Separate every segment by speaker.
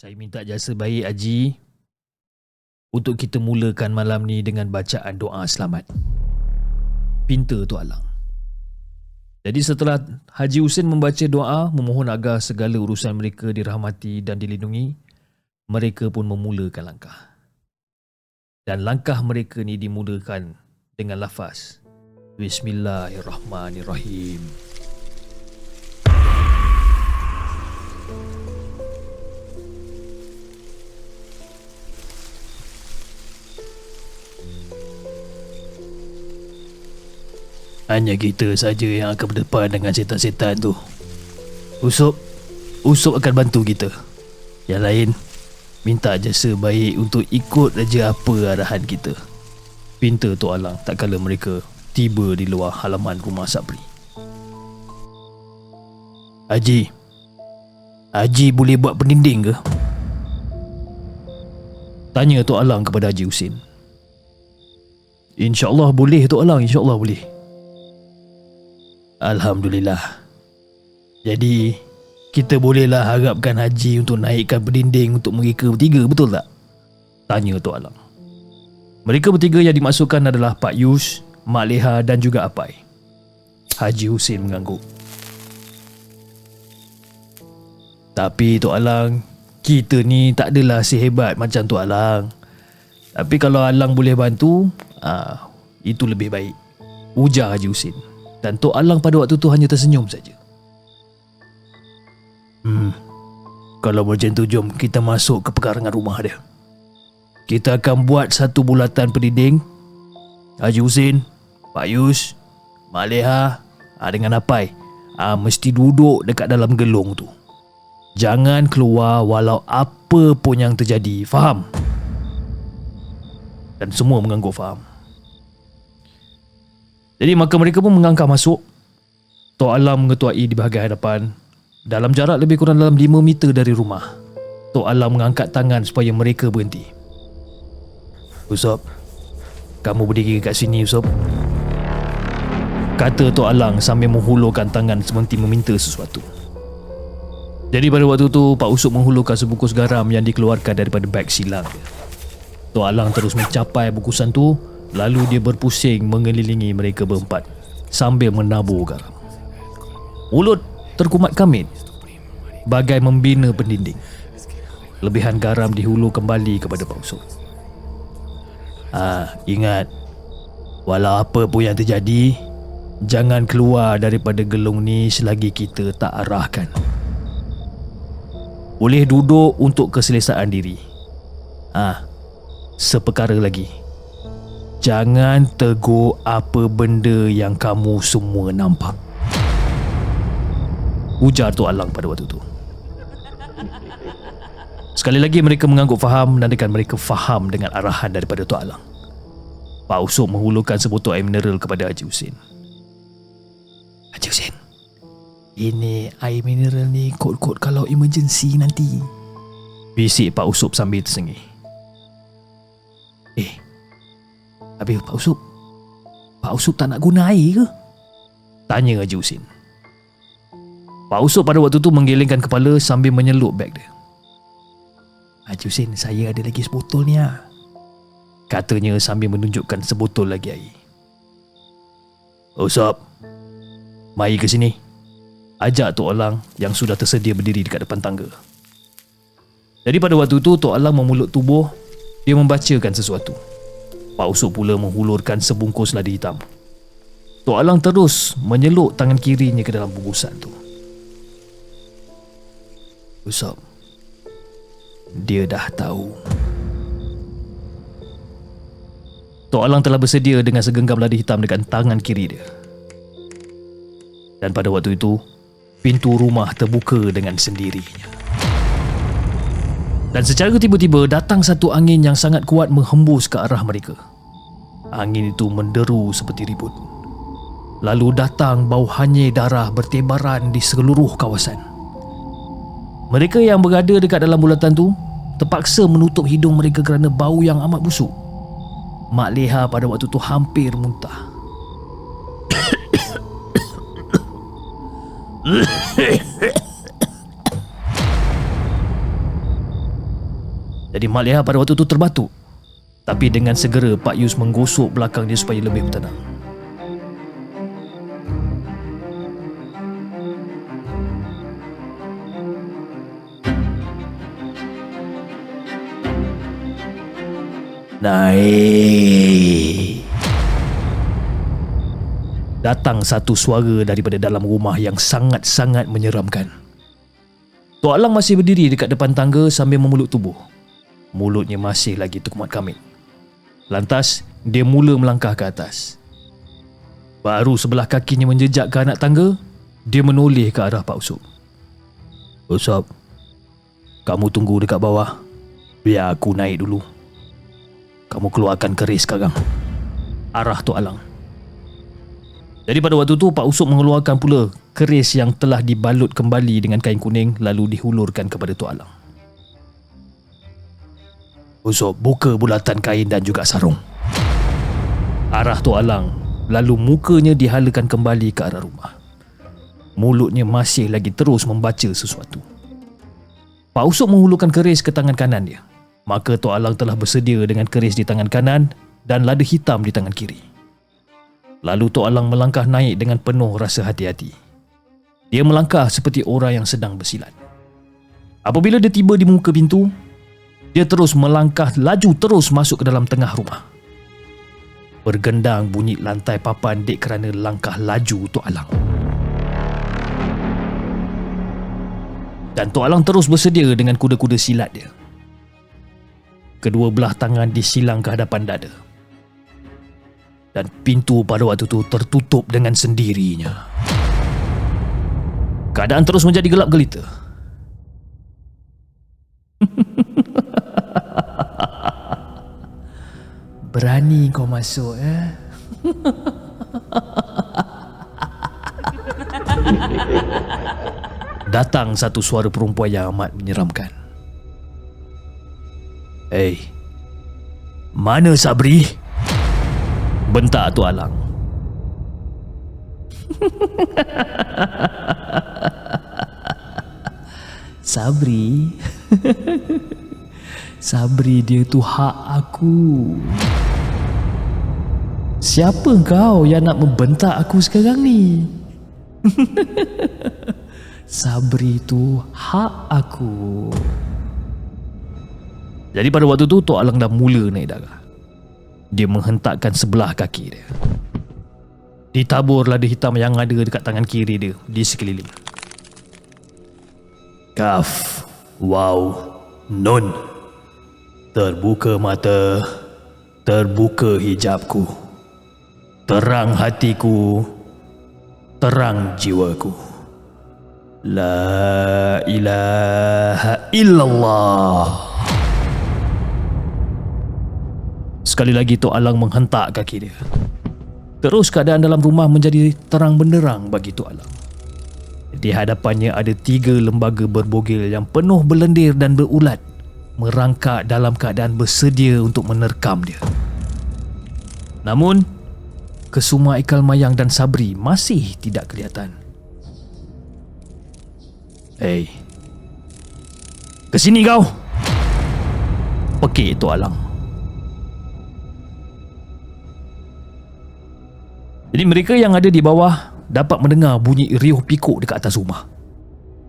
Speaker 1: Saya minta jasa baik Haji untuk kita mulakan malam ni dengan bacaan doa selamat. Pinta tu Alang. Jadi setelah Haji Husin membaca doa memohon agar segala urusan mereka dirahmati dan dilindungi, mereka pun memulakan langkah. Dan langkah mereka ni dimulakan dengan lafaz Bismillahirrahmanirrahim. Hanya kita saja yang akan berdepan dengan setan-setan tu. Usop, Usop akan bantu kita. Yang lain, minta jasa baik untuk ikut aja apa arahan kita. Pinta tu alang tak kala mereka tiba di luar halaman rumah Sabri. Haji, Haji boleh buat pendinding ke? Tanya Tok Alang kepada Haji Husin. InsyaAllah boleh Tok Alang, insyaAllah boleh. Alhamdulillah. Jadi, kita bolehlah harapkan Haji untuk naikkan berdinding untuk mereka bertiga, betul tak? Tanya Tok Alang. Mereka bertiga yang dimasukkan adalah Pak Yus, Mak Leha dan juga Apai. Haji Husin mengangguk. Tapi Tok Alang, kita ni tak adalah sehebat macam Tok Alang. Tapi kalau Alang boleh bantu, ah, itu lebih baik. Ujar Haji Husin dan Tok Alang pada waktu tu hanya tersenyum saja. Hmm. Kalau macam tu jom kita masuk ke pekarangan rumah dia. Kita akan buat satu bulatan pendinding. Haji Husin, Pak Yus, Mak Leha ha, dengan Apai ha, mesti duduk dekat dalam gelung tu. Jangan keluar walau apa pun yang terjadi. Faham? Dan semua mengangguk faham. Jadi maka mereka pun mengangkah masuk. Tok Alam mengetuai di bahagian hadapan. Dalam jarak lebih kurang dalam 5 meter dari rumah. Tok Alam mengangkat tangan supaya mereka berhenti. Usop, kamu berdiri kat sini Usop. Kata Tok Alang sambil menghulurkan tangan seperti meminta sesuatu. Jadi pada waktu tu Pak Usop menghulurkan sebungkus garam yang dikeluarkan daripada beg silang. Tok Alang terus mencapai bungkusan tu Lalu dia berpusing mengelilingi mereka berempat sambil menabur garam. Mulut terkumat kamit bagai membina pendinding. Lebihan garam dihulu kembali kepada Usop. Ah, ingat walau apa pun yang terjadi, jangan keluar daripada gelung ni selagi kita tak arahkan. Boleh duduk untuk keselesaan diri. Ah, seperkara lagi. Jangan tegur apa benda yang kamu semua nampak. Ujar Tok Alang pada waktu itu. Sekali lagi mereka mengangguk faham dan mereka faham dengan arahan daripada Tok Alang. Pak Usop menghulurkan sebotol air mineral kepada Haji Husin. Haji Husin, ini air mineral ni kod-kod kalau emergency nanti. Bisik Pak Usop sambil tersengih. Habis Pak Usup? Pak Usup tak nak guna air ke? Tanya Haji Husin. Pak Usup pada waktu tu menggelengkan kepala sambil menyelup beg dia. Haji Husin saya ada lagi sebotol ni lah Katanya sambil menunjukkan sebotol lagi air. Usup Mari ke sini. Ajak Tok Alang yang sudah tersedia berdiri dekat depan tangga. Jadi pada waktu tu Tok Alang memulut tubuh Dia membacakan sesuatu Pak Usuk pula menghulurkan sebungkus ladi hitam. Tok Alang terus menyeluk tangan kirinya ke dalam bungkusan tu. Usop, dia dah tahu. Tok Alang telah bersedia dengan segenggam ladi hitam dekat tangan kiri dia. Dan pada waktu itu, pintu rumah terbuka dengan sendirinya. Dan secara tiba-tiba datang satu angin yang sangat kuat menghembus ke arah mereka. Angin itu menderu seperti ribut. Lalu datang bau hanyir darah bertebaran di seluruh kawasan. Mereka yang berada dekat dalam bulatan tu terpaksa menutup hidung mereka kerana bau yang amat busuk. Mak Leha pada waktu tu hampir muntah. Jadi Mak Leha pada waktu itu terbatuk. Tapi dengan segera Pak Yus menggosok belakang dia supaya lebih bertenang. Naik. Datang satu suara daripada dalam rumah yang sangat-sangat menyeramkan. Tok Alang masih berdiri dekat depan tangga sambil memeluk tubuh. Mulutnya masih lagi terkumat kamit. Lantas, dia mula melangkah ke atas. Baru sebelah kakinya menjejak ke anak tangga, dia menoleh ke arah Pak Usop. Usop, kamu tunggu dekat bawah. Biar aku naik dulu. Kamu keluarkan keris sekarang. Arah Tok Alang. Jadi pada waktu tu Pak Usop mengeluarkan pula keris yang telah dibalut kembali dengan kain kuning lalu dihulurkan kepada Tok Alang. Usop buka bulatan kain dan juga sarung. Arah Tok Alang lalu mukanya dihalakan kembali ke arah rumah. Mulutnya masih lagi terus membaca sesuatu. Pak Usop menghulurkan keris ke tangan kanan dia. Maka Tok Alang telah bersedia dengan keris di tangan kanan dan lada hitam di tangan kiri. Lalu Tok Alang melangkah naik dengan penuh rasa hati-hati. Dia melangkah seperti orang yang sedang bersilat. Apabila dia tiba di muka pintu, dia terus melangkah laju terus masuk ke dalam tengah rumah. Bergendang bunyi lantai papan dek kerana langkah laju Tok Alang. Dan Tok Alang terus bersedia dengan kuda-kuda silat dia. Kedua belah tangan disilang ke hadapan dada dan pintu pada waktu itu tertutup dengan sendirinya. Keadaan terus menjadi gelap gelita. Berani kau masuk eh? Datang satu suara perempuan yang amat menyeramkan. Hei, mana Sabri? Bentak tu Alang Sabri Sabri dia tu hak aku Siapa kau yang nak membentak aku sekarang ni? Sabri tu hak aku Jadi pada waktu tu Tok Alang dah mula naik darah dia menghentakkan sebelah kaki dia. Ditabur lada hitam yang ada dekat tangan kiri dia di sekeliling. Kaf, wow, nun. Terbuka mata, terbuka hijabku. Terang hatiku, terang jiwaku. La ilaha illallah. Sekali lagi Tok Alang menghentak kaki dia. Terus keadaan dalam rumah menjadi terang benderang bagi Tok Alang. Di hadapannya ada tiga lembaga berbogil yang penuh berlendir dan berulat merangkak dalam keadaan bersedia untuk menerkam dia. Namun, kesuma Ikal Mayang dan Sabri masih tidak kelihatan. Hei, ke sini kau! Pekik Tok Alang. Jadi mereka yang ada di bawah dapat mendengar bunyi riuh pikuk dekat atas rumah.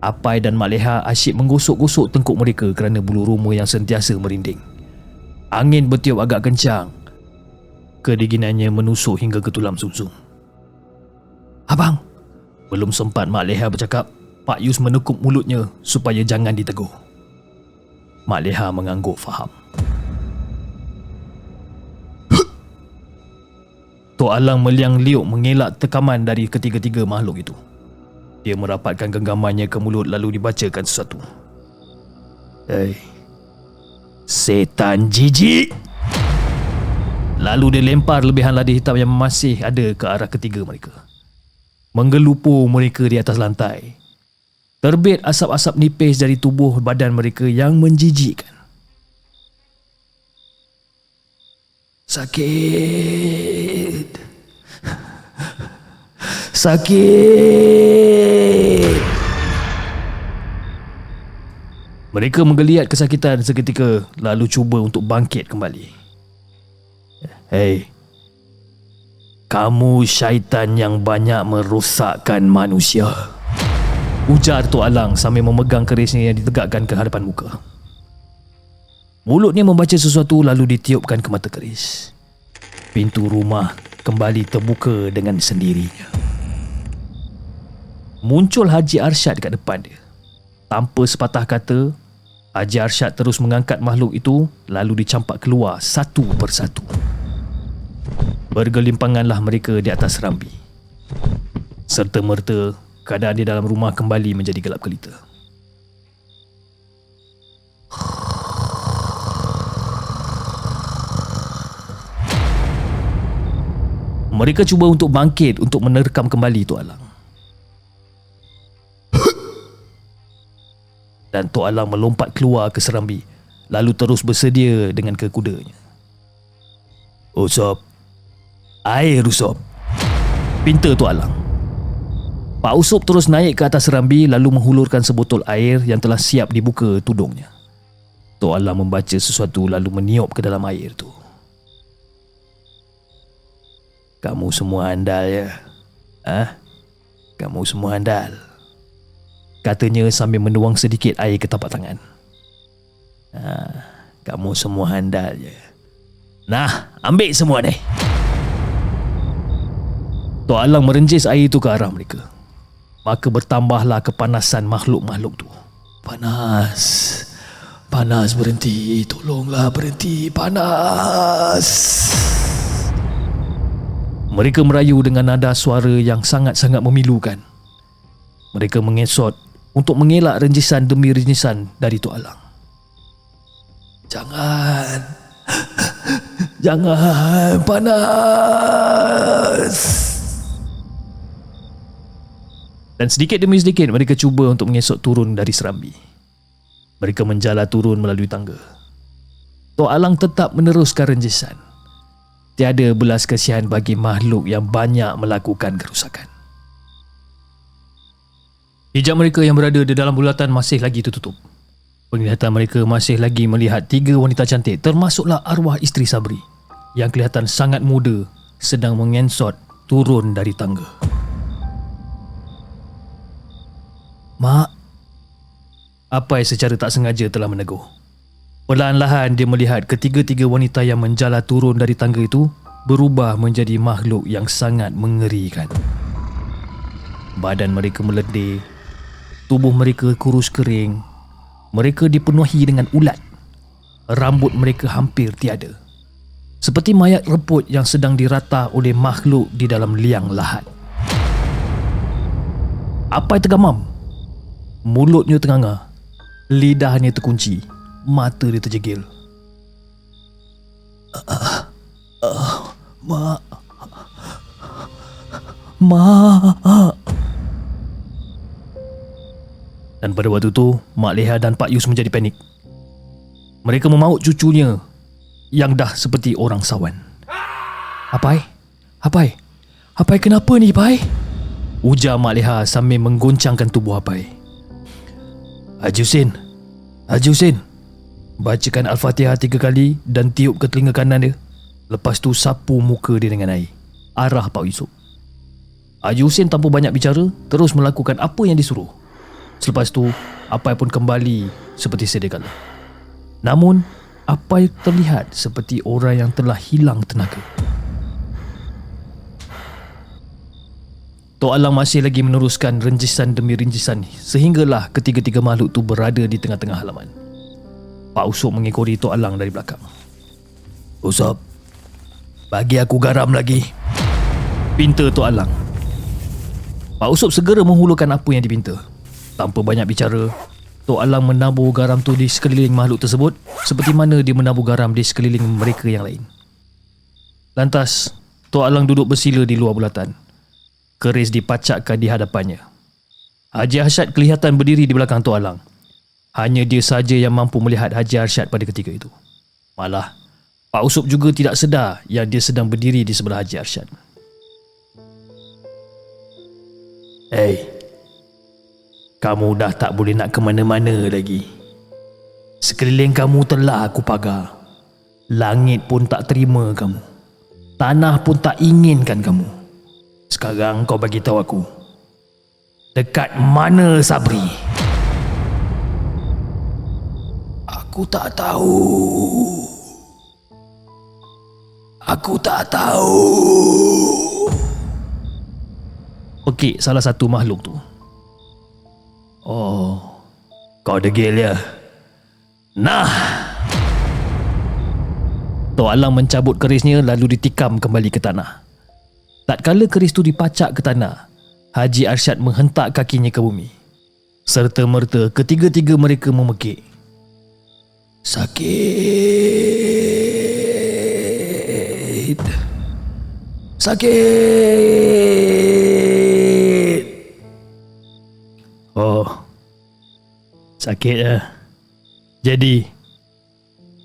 Speaker 1: Apai dan Mak Leha asyik menggosok-gosok tengkuk mereka kerana bulu roma yang sentiasa merinding. Angin bertiup agak kencang. Kedinginannya menusuk hingga ke tulang sumsum. Abang, belum sempat Mak Leha bercakap, Pak Yus menekup mulutnya supaya jangan ditegur. Mak Leha mengangguk faham. Tok Alang meliang liuk mengelak tekaman dari ketiga-tiga makhluk itu. Dia merapatkan genggamannya ke mulut lalu dibacakan sesuatu. Hei, setan jijik! Lalu dia lempar lebihan ladi hitam yang masih ada ke arah ketiga mereka. Menggelupur mereka di atas lantai. Terbit asap-asap nipis dari tubuh badan mereka yang menjijikkan. Sakit. Sakit. Mereka menggeliat kesakitan seketika lalu cuba untuk bangkit kembali. Hei, kamu syaitan yang banyak merosakkan manusia. Ujar Tok Alang sambil memegang kerisnya yang ditegakkan ke hadapan muka. Mulutnya membaca sesuatu lalu ditiupkan ke mata keris. Pintu rumah kembali terbuka dengan sendirinya. Muncul Haji Arsyad dekat depan dia. Tanpa sepatah kata, Haji Arsyad terus mengangkat makhluk itu lalu dicampak keluar satu persatu. Bergelimpanganlah mereka di atas rambi. Serta merta keadaan di dalam rumah kembali menjadi gelap gelita. Mereka cuba untuk bangkit untuk menerkam kembali Tok Alang. Dan Tok Alang melompat keluar ke serambi lalu terus bersedia dengan kekudanya. Usop. Air usop. Pinta Tok Alang. Pak Usop terus naik ke atas serambi lalu menghulurkan sebotol air yang telah siap dibuka tudungnya. Tok Alam membaca sesuatu lalu meniup ke dalam air tu. Kamu semua andal ya? Ah, Kamu semua andal? Katanya sambil menuang sedikit air ke tapak tangan. Ah, Kamu semua andal ya? Nah, ambil semua ni. Tok Alang merenjis air itu ke arah mereka maka bertambahlah kepanasan makhluk-makhluk tu. Panas. Panas berhenti. Tolonglah berhenti. Panas. Mereka merayu dengan nada suara yang sangat-sangat memilukan. Mereka mengesot untuk mengelak renjisan demi renjisan dari Tok Alang. Jangan. Jangan panas. Dan sedikit demi sedikit mereka cuba untuk mengesok turun dari serambi. Mereka menjala turun melalui tangga. Tok Alang tetap meneruskan renjisan. Tiada belas kasihan bagi makhluk yang banyak melakukan kerusakan. Hijab mereka yang berada di dalam bulatan masih lagi tertutup. Penglihatan mereka masih lagi melihat tiga wanita cantik termasuklah arwah isteri Sabri yang kelihatan sangat muda sedang mengensot turun dari tangga. Mak. Apai secara tak sengaja telah menegur. Perlahan-lahan dia melihat ketiga-tiga wanita yang menjala turun dari tangga itu berubah menjadi makhluk yang sangat mengerikan. Badan mereka meledih, tubuh mereka kurus kering, mereka dipenuhi dengan ulat. Rambut mereka hampir tiada. Seperti mayat reput yang sedang dirata oleh makhluk di dalam liang lahat. Apa yang tergamam? Mulutnya tenganga Lidahnya terkunci Mata dia terjegil uh, uh, Mak Mak Dan pada waktu tu Mak Leha dan Pak Yus menjadi panik Mereka memaut cucunya Yang dah seperti orang sawan Apai? Apai? Apai kenapa ni, Pai? Ujar Mak Leha sambil menggoncangkan tubuh Apai. Haji Hussein Haji Hussein Bacakan Al-Fatihah tiga kali Dan tiup ke telinga kanan dia. Lepas tu sapu muka dia dengan air. Arah Pak Yusuf. Haji Hussein tanpa banyak bicara Terus melakukan apa yang disuruh. Selepas tu Apai pun kembali Seperti sedia kala Namun Apai terlihat seperti orang yang telah hilang tenaga Tok Alang masih lagi meneruskan renjisan demi renjisan sehinggalah ketiga-tiga makhluk tu berada di tengah-tengah halaman. Pak Usop mengikori Tok Alang dari belakang. Usop, bagi aku garam lagi. Pinta Tok Alang. Pak Usop segera menghulurkan apa yang dipinta. Tanpa banyak bicara, Tok Alang menabur garam tu di sekeliling makhluk tersebut seperti mana dia menabur garam di sekeliling mereka yang lain. Lantas, Tok Alang duduk bersila di luar bulatan keris dipacakkan di hadapannya. Haji Arsyad kelihatan berdiri di belakang Tok Alang. Hanya dia saja yang mampu melihat Haji Arsyad pada ketika itu. Malah, Pak Usop juga tidak sedar yang dia sedang berdiri di sebelah Haji Arsyad. Hei, kamu dah tak boleh nak ke mana-mana lagi. Sekeliling kamu telah aku pagar. Langit pun tak terima kamu. Tanah pun tak inginkan kamu. Sekarang kau bagi tahu aku. Dekat mana Sabri? Aku tak tahu. Aku tak tahu. Okey, salah satu makhluk tu. Oh, kau degil ya? Nah! Tok Alang mencabut kerisnya lalu ditikam kembali ke tanah. Tak kala keris tu dipacak ke tanah, Haji Arsyad menghentak kakinya ke bumi. Serta merta ketiga-tiga mereka memekik. Sakit. Sakit. Oh. Sakit ya. Jadi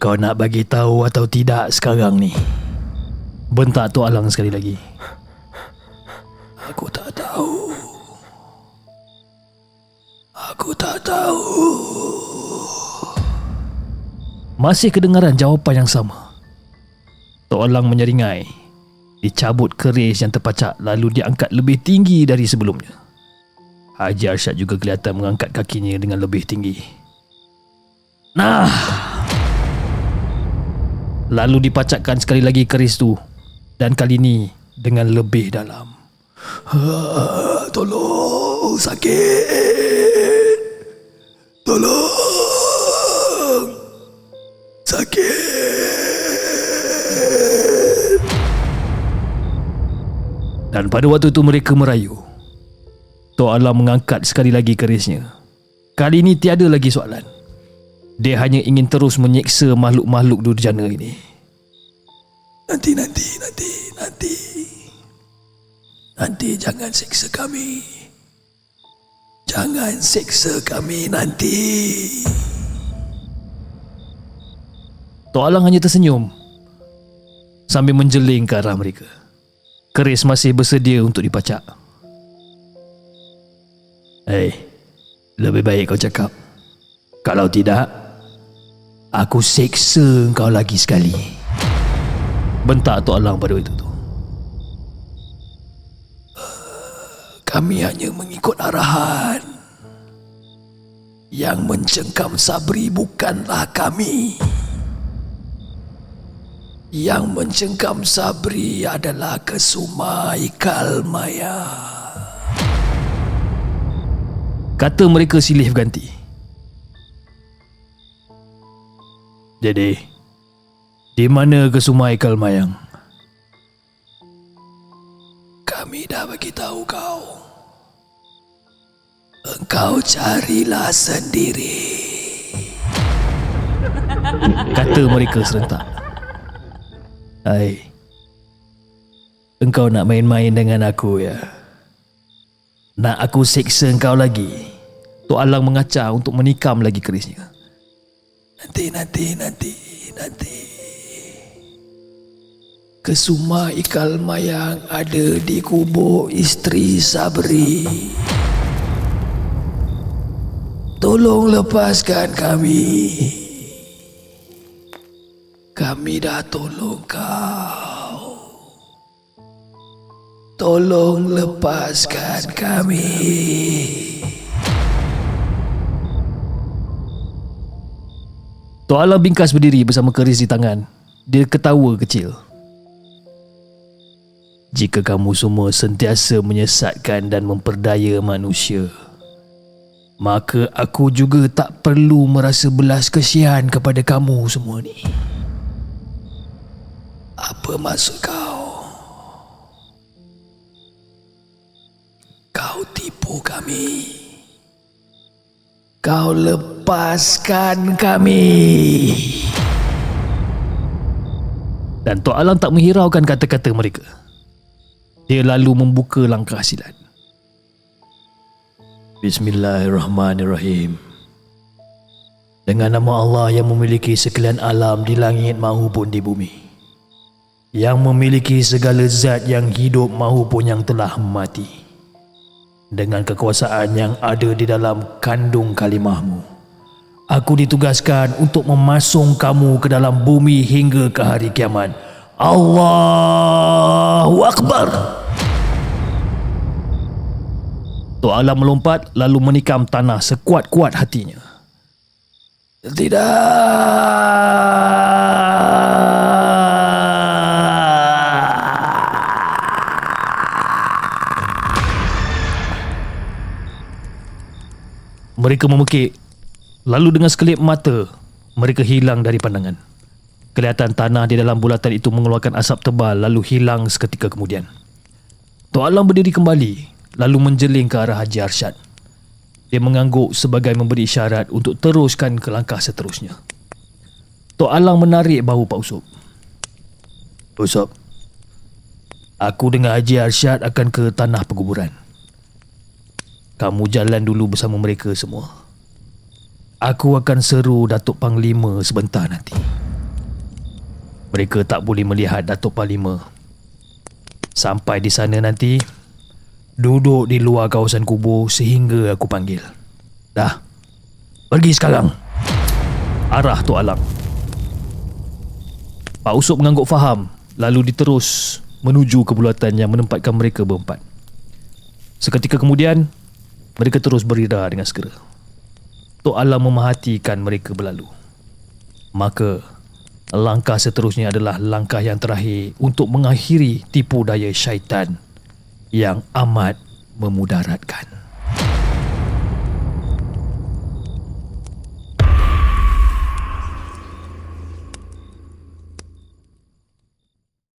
Speaker 1: kau nak bagi tahu atau tidak sekarang ni? Bentak Tok Alang sekali lagi. Aku tak tahu. Aku tak tahu. Masih kedengaran jawapan yang sama. Tok Alang menyeringai. Dicabut keris yang terpacak lalu diangkat lebih tinggi dari sebelumnya. Haji Arsyad juga kelihatan mengangkat kakinya dengan lebih tinggi. Nah! Lalu dipacakkan sekali lagi keris tu dan kali ini dengan lebih dalam. Ha, tolong, sakit. Tolong. Sakit. Dan pada waktu itu mereka merayu. Tok Alam mengangkat sekali lagi kerisnya. Kali ini tiada lagi soalan. Dia hanya ingin terus menyeksa makhluk-makhluk durjana ini. Nanti, nanti, nanti, nanti. Nanti jangan seksa kami. Jangan seksa kami nanti. Tok Alang hanya tersenyum sambil menjeling ke arah mereka. Keris masih bersedia untuk dipacak. Hei, lebih baik kau cakap. Kalau tidak, Aku seksa kau lagi sekali Bentak Tok Alang pada waktu itu Kami hanya mengikut arahan. Yang mencengkam Sabri bukanlah kami. Yang mencengkam Sabri adalah Kesuma Ikal Maya. Kata mereka silih ganti Jadi, di mana ke Sumai Kalmayang? Kami dah bagi tahu kau. Engkau carilah sendiri. Kata mereka serentak. Hai. Engkau nak main-main dengan aku ya? Nak aku seksa engkau lagi? Tok Alang mengacau untuk menikam lagi kerisnya. Nanti, nanti, nanti, nanti. Kesuma ikal mayang ada di kubur isteri Sabri. Tolong lepaskan kami. Kami dah tolong kau. Tolong lepaskan kami. Tok Alam bingkas berdiri bersama keris di tangan. Dia ketawa kecil. Jika kamu semua sentiasa menyesatkan dan memperdaya manusia, maka aku juga tak perlu merasa belas kesian kepada kamu semua ni. Apa maksud kau? Kau tipu kami. Kau lepaskan kami. Dan Tok Alang tak menghiraukan kata-kata mereka. Dia lalu membuka langkah silat. Bismillahirrahmanirrahim. Dengan nama Allah yang memiliki sekalian alam di langit maupun di bumi. Yang memiliki segala zat yang hidup maupun yang telah mati dengan kekuasaan yang ada di dalam kandung kalimahmu. Aku ditugaskan untuk memasung kamu ke dalam bumi hingga ke hari kiamat. Allahu Akbar. Tok Alam melompat lalu menikam tanah sekuat-kuat hatinya. Tidak. Mereka memekik Lalu dengan sekelip mata, mereka hilang dari pandangan. Kelihatan tanah di dalam bulatan itu mengeluarkan asap tebal lalu hilang seketika kemudian. Tok Alam berdiri kembali lalu menjeling ke arah Haji Arsyad. Dia mengangguk sebagai memberi isyarat untuk teruskan ke langkah seterusnya. Tok Alang menarik bahu Pak Usop. Usop, aku dengan Haji Arsyad akan ke tanah penguburan. Kamu jalan dulu bersama mereka semua. Aku akan seru Datuk Panglima sebentar nanti. Mereka tak boleh melihat Datuk Panglima. Sampai di sana nanti, duduk di luar kawasan kubur sehingga aku panggil. Dah, pergi sekarang. Arah Tok Alang. Pak Usop mengangguk faham, lalu diterus menuju ke bulatan yang menempatkan mereka berempat. Seketika kemudian, mereka terus berida dengan segera. Tok Alam memahatikan mereka berlalu. Maka, langkah seterusnya adalah langkah yang terakhir untuk mengakhiri tipu daya syaitan yang amat memudaratkan.